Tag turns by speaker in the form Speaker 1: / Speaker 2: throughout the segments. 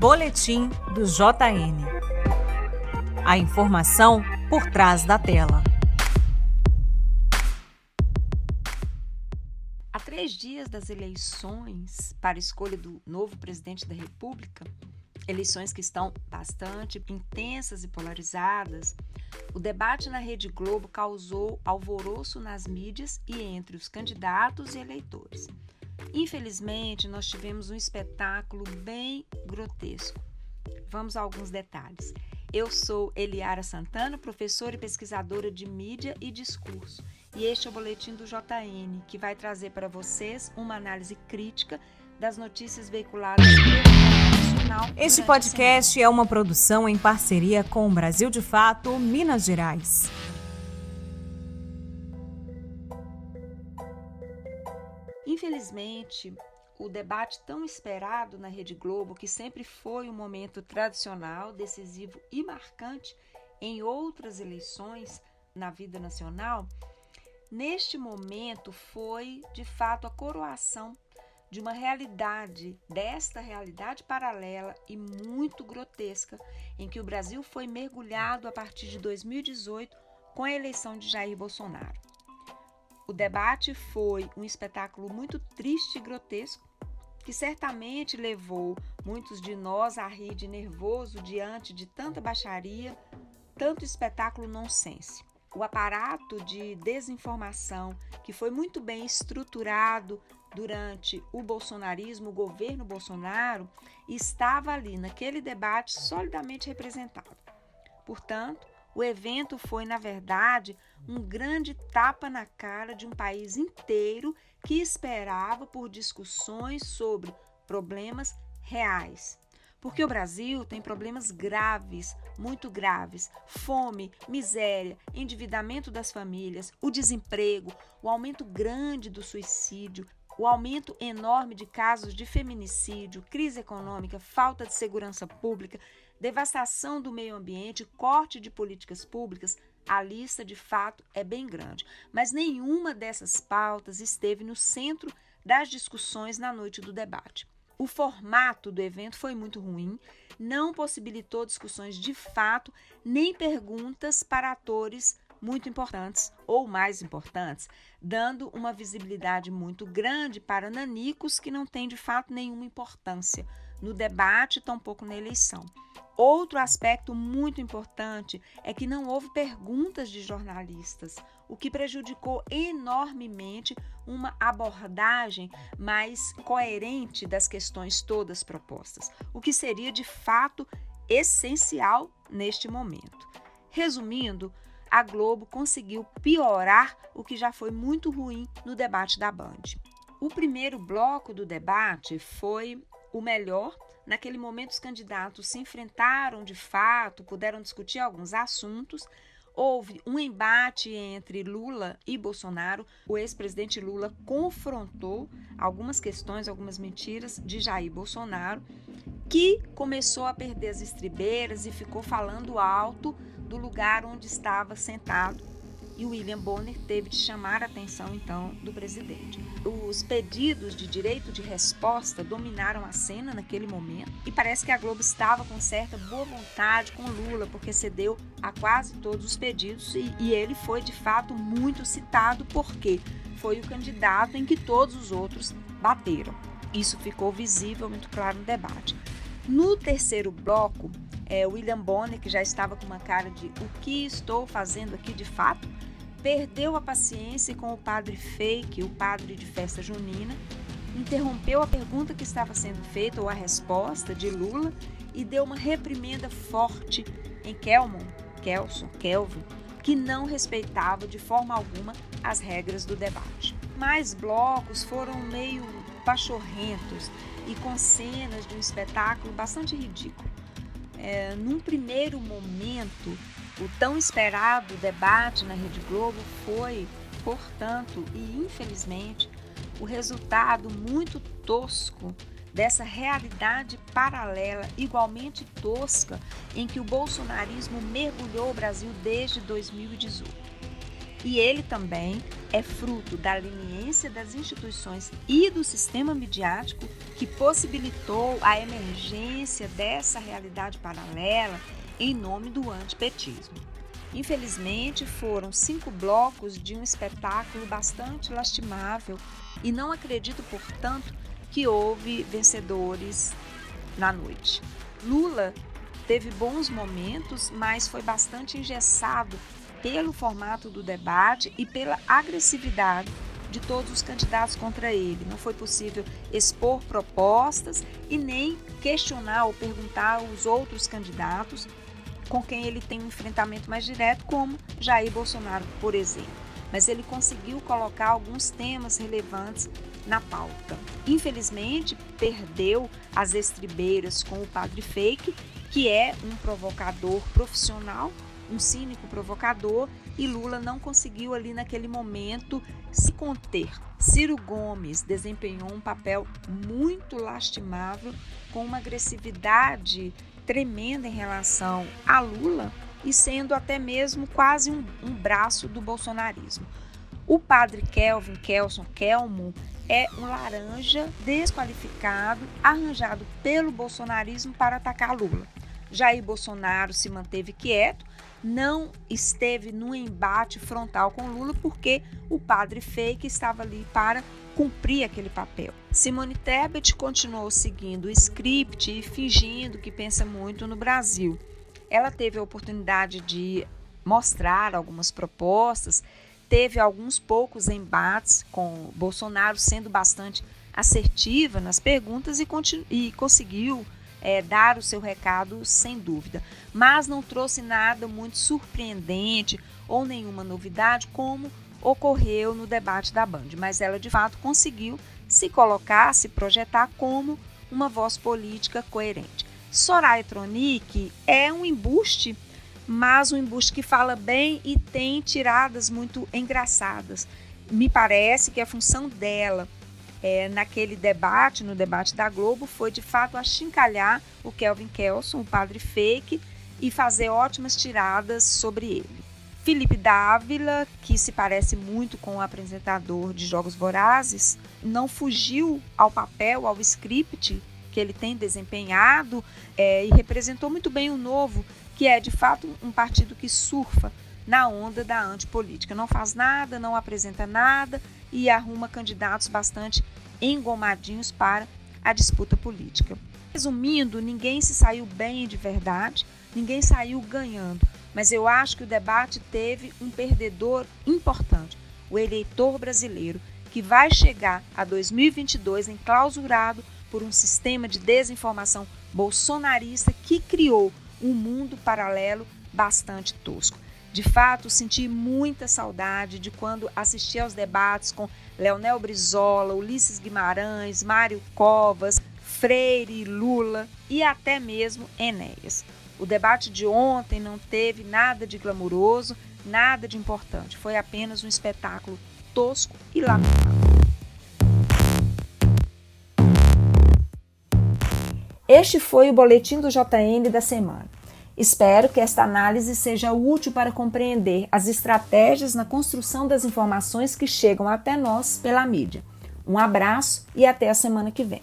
Speaker 1: Boletim do JN. A informação por trás da tela.
Speaker 2: Há três dias das eleições para escolha do novo presidente da República, eleições que estão bastante intensas e polarizadas, o debate na Rede Globo causou alvoroço nas mídias e entre os candidatos e eleitores. Infelizmente, nós tivemos um espetáculo bem grotesco. Vamos a alguns detalhes. Eu sou Eliara Santana, professora e pesquisadora de mídia e discurso, e este é o boletim do JN, que vai trazer para vocês uma análise crítica das notícias veiculadas pelo.
Speaker 1: Este podcast é uma produção em parceria com o Brasil de Fato, Minas Gerais.
Speaker 2: Infelizmente, o debate tão esperado na Rede Globo, que sempre foi um momento tradicional, decisivo e marcante em outras eleições na vida nacional, neste momento foi de fato a coroação de uma realidade, desta realidade paralela e muito grotesca, em que o Brasil foi mergulhado a partir de 2018 com a eleição de Jair Bolsonaro. O debate foi um espetáculo muito triste e grotesco, que certamente levou muitos de nós a rir de nervoso diante de tanta baixaria, tanto espetáculo nonsense. O aparato de desinformação, que foi muito bem estruturado durante o bolsonarismo, o governo Bolsonaro, estava ali naquele debate solidamente representado. Portanto, o evento foi, na verdade, um grande tapa na cara de um país inteiro que esperava por discussões sobre problemas reais. Porque o Brasil tem problemas graves, muito graves: fome, miséria, endividamento das famílias, o desemprego, o aumento grande do suicídio, o aumento enorme de casos de feminicídio, crise econômica, falta de segurança pública, devastação do meio ambiente, corte de políticas públicas, a lista de fato é bem grande. Mas nenhuma dessas pautas esteve no centro das discussões na noite do debate. O formato do evento foi muito ruim, não possibilitou discussões de fato, nem perguntas para atores muito importantes ou mais importantes, dando uma visibilidade muito grande para nanicos que não têm de fato nenhuma importância no debate, tampouco na eleição. Outro aspecto muito importante é que não houve perguntas de jornalistas, o que prejudicou enormemente uma abordagem mais coerente das questões todas propostas, o que seria de fato essencial neste momento. Resumindo, a Globo conseguiu piorar o que já foi muito ruim no debate da Band. O primeiro bloco do debate foi o melhor. Naquele momento, os candidatos se enfrentaram de fato, puderam discutir alguns assuntos. Houve um embate entre Lula e Bolsonaro. O ex-presidente Lula confrontou algumas questões, algumas mentiras de Jair Bolsonaro, que começou a perder as estribeiras e ficou falando alto do lugar onde estava sentado e William Bonner teve de chamar a atenção então do presidente. Os pedidos de direito de resposta dominaram a cena naquele momento e parece que a Globo estava com certa boa vontade com Lula, porque cedeu a quase todos os pedidos e, e ele foi de fato muito citado porque foi o candidato em que todos os outros bateram. Isso ficou visível muito claro no debate. No terceiro bloco, é, William Bonner, que já estava com uma cara de o que estou fazendo aqui de fato, perdeu a paciência com o padre fake, o padre de festa junina, interrompeu a pergunta que estava sendo feita ou a resposta de Lula e deu uma reprimenda forte em Kelmon, Kelson, Kelvin, que não respeitava de forma alguma as regras do debate. Mais blocos foram meio pachorrentos e com cenas de um espetáculo bastante ridículo. É, num primeiro momento, o tão esperado debate na Rede Globo foi, portanto, e infelizmente, o resultado muito tosco dessa realidade paralela, igualmente tosca, em que o bolsonarismo mergulhou o Brasil desde 2018. E ele também é fruto da leniência das instituições e do sistema midiático que possibilitou a emergência dessa realidade paralela em nome do antipetismo. Infelizmente, foram cinco blocos de um espetáculo bastante lastimável e não acredito, portanto, que houve vencedores na noite. Lula teve bons momentos, mas foi bastante engessado pelo formato do debate e pela agressividade de todos os candidatos contra ele. Não foi possível expor propostas e nem questionar ou perguntar aos outros candidatos com quem ele tem um enfrentamento mais direto, como Jair Bolsonaro, por exemplo. Mas ele conseguiu colocar alguns temas relevantes na pauta. Infelizmente, perdeu as estribeiras com o padre Fake, que é um provocador profissional, um cínico provocador, e Lula não conseguiu ali naquele momento se conter. Ciro Gomes desempenhou um papel muito lastimável, com uma agressividade tremenda em relação a Lula e sendo até mesmo quase um, um braço do bolsonarismo. O padre Kelvin Kelson Kelmo é um laranja desqualificado, arranjado pelo bolsonarismo para atacar Lula. Jair Bolsonaro se manteve quieto, não esteve no embate frontal com Lula porque o padre fake estava ali para cumprir aquele papel. Simone Tebet continuou seguindo o script e fingindo que pensa muito no Brasil. Ela teve a oportunidade de mostrar algumas propostas teve alguns poucos embates com Bolsonaro sendo bastante assertiva nas perguntas e, e conseguiu é, dar o seu recado sem dúvida, mas não trouxe nada muito surpreendente ou nenhuma novidade como ocorreu no debate da Band, mas ela de fato conseguiu se colocar, se projetar como uma voz política coerente. Soraya Tronic é um embuste mas um embuste que fala bem e tem tiradas muito engraçadas. Me parece que a função dela é, naquele debate, no debate da Globo, foi de fato achincalhar o Kelvin Kelson, o padre fake, e fazer ótimas tiradas sobre ele. Felipe Dávila, que se parece muito com o apresentador de Jogos Vorazes, não fugiu ao papel, ao script que ele tem desempenhado é, e representou muito bem o novo que é de fato um partido que surfa na onda da antipolítica. Não faz nada, não apresenta nada e arruma candidatos bastante engomadinhos para a disputa política. Resumindo, ninguém se saiu bem de verdade, ninguém saiu ganhando, mas eu acho que o debate teve um perdedor importante, o eleitor brasileiro, que vai chegar a 2022 enclausurado por um sistema de desinformação bolsonarista que criou um mundo paralelo bastante tosco. De fato, senti muita saudade de quando assisti aos debates com Leonel Brizola, Ulisses Guimarães, Mário Covas, Freire, Lula e até mesmo Enéas. O debate de ontem não teve nada de glamuroso, nada de importante. Foi apenas um espetáculo tosco e lamentável. Este foi o boletim do JN da semana. Espero que esta análise seja útil para compreender as estratégias na construção das informações que chegam até nós pela mídia. Um abraço e até a semana que vem.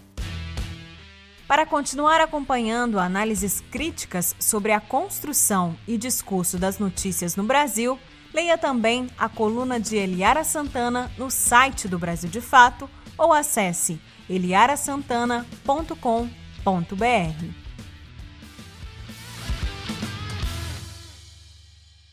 Speaker 1: Para continuar acompanhando análises críticas sobre a construção e discurso das notícias no Brasil, leia também a coluna de Eliara Santana no site do Brasil de Fato ou acesse eliarasantana.com.br.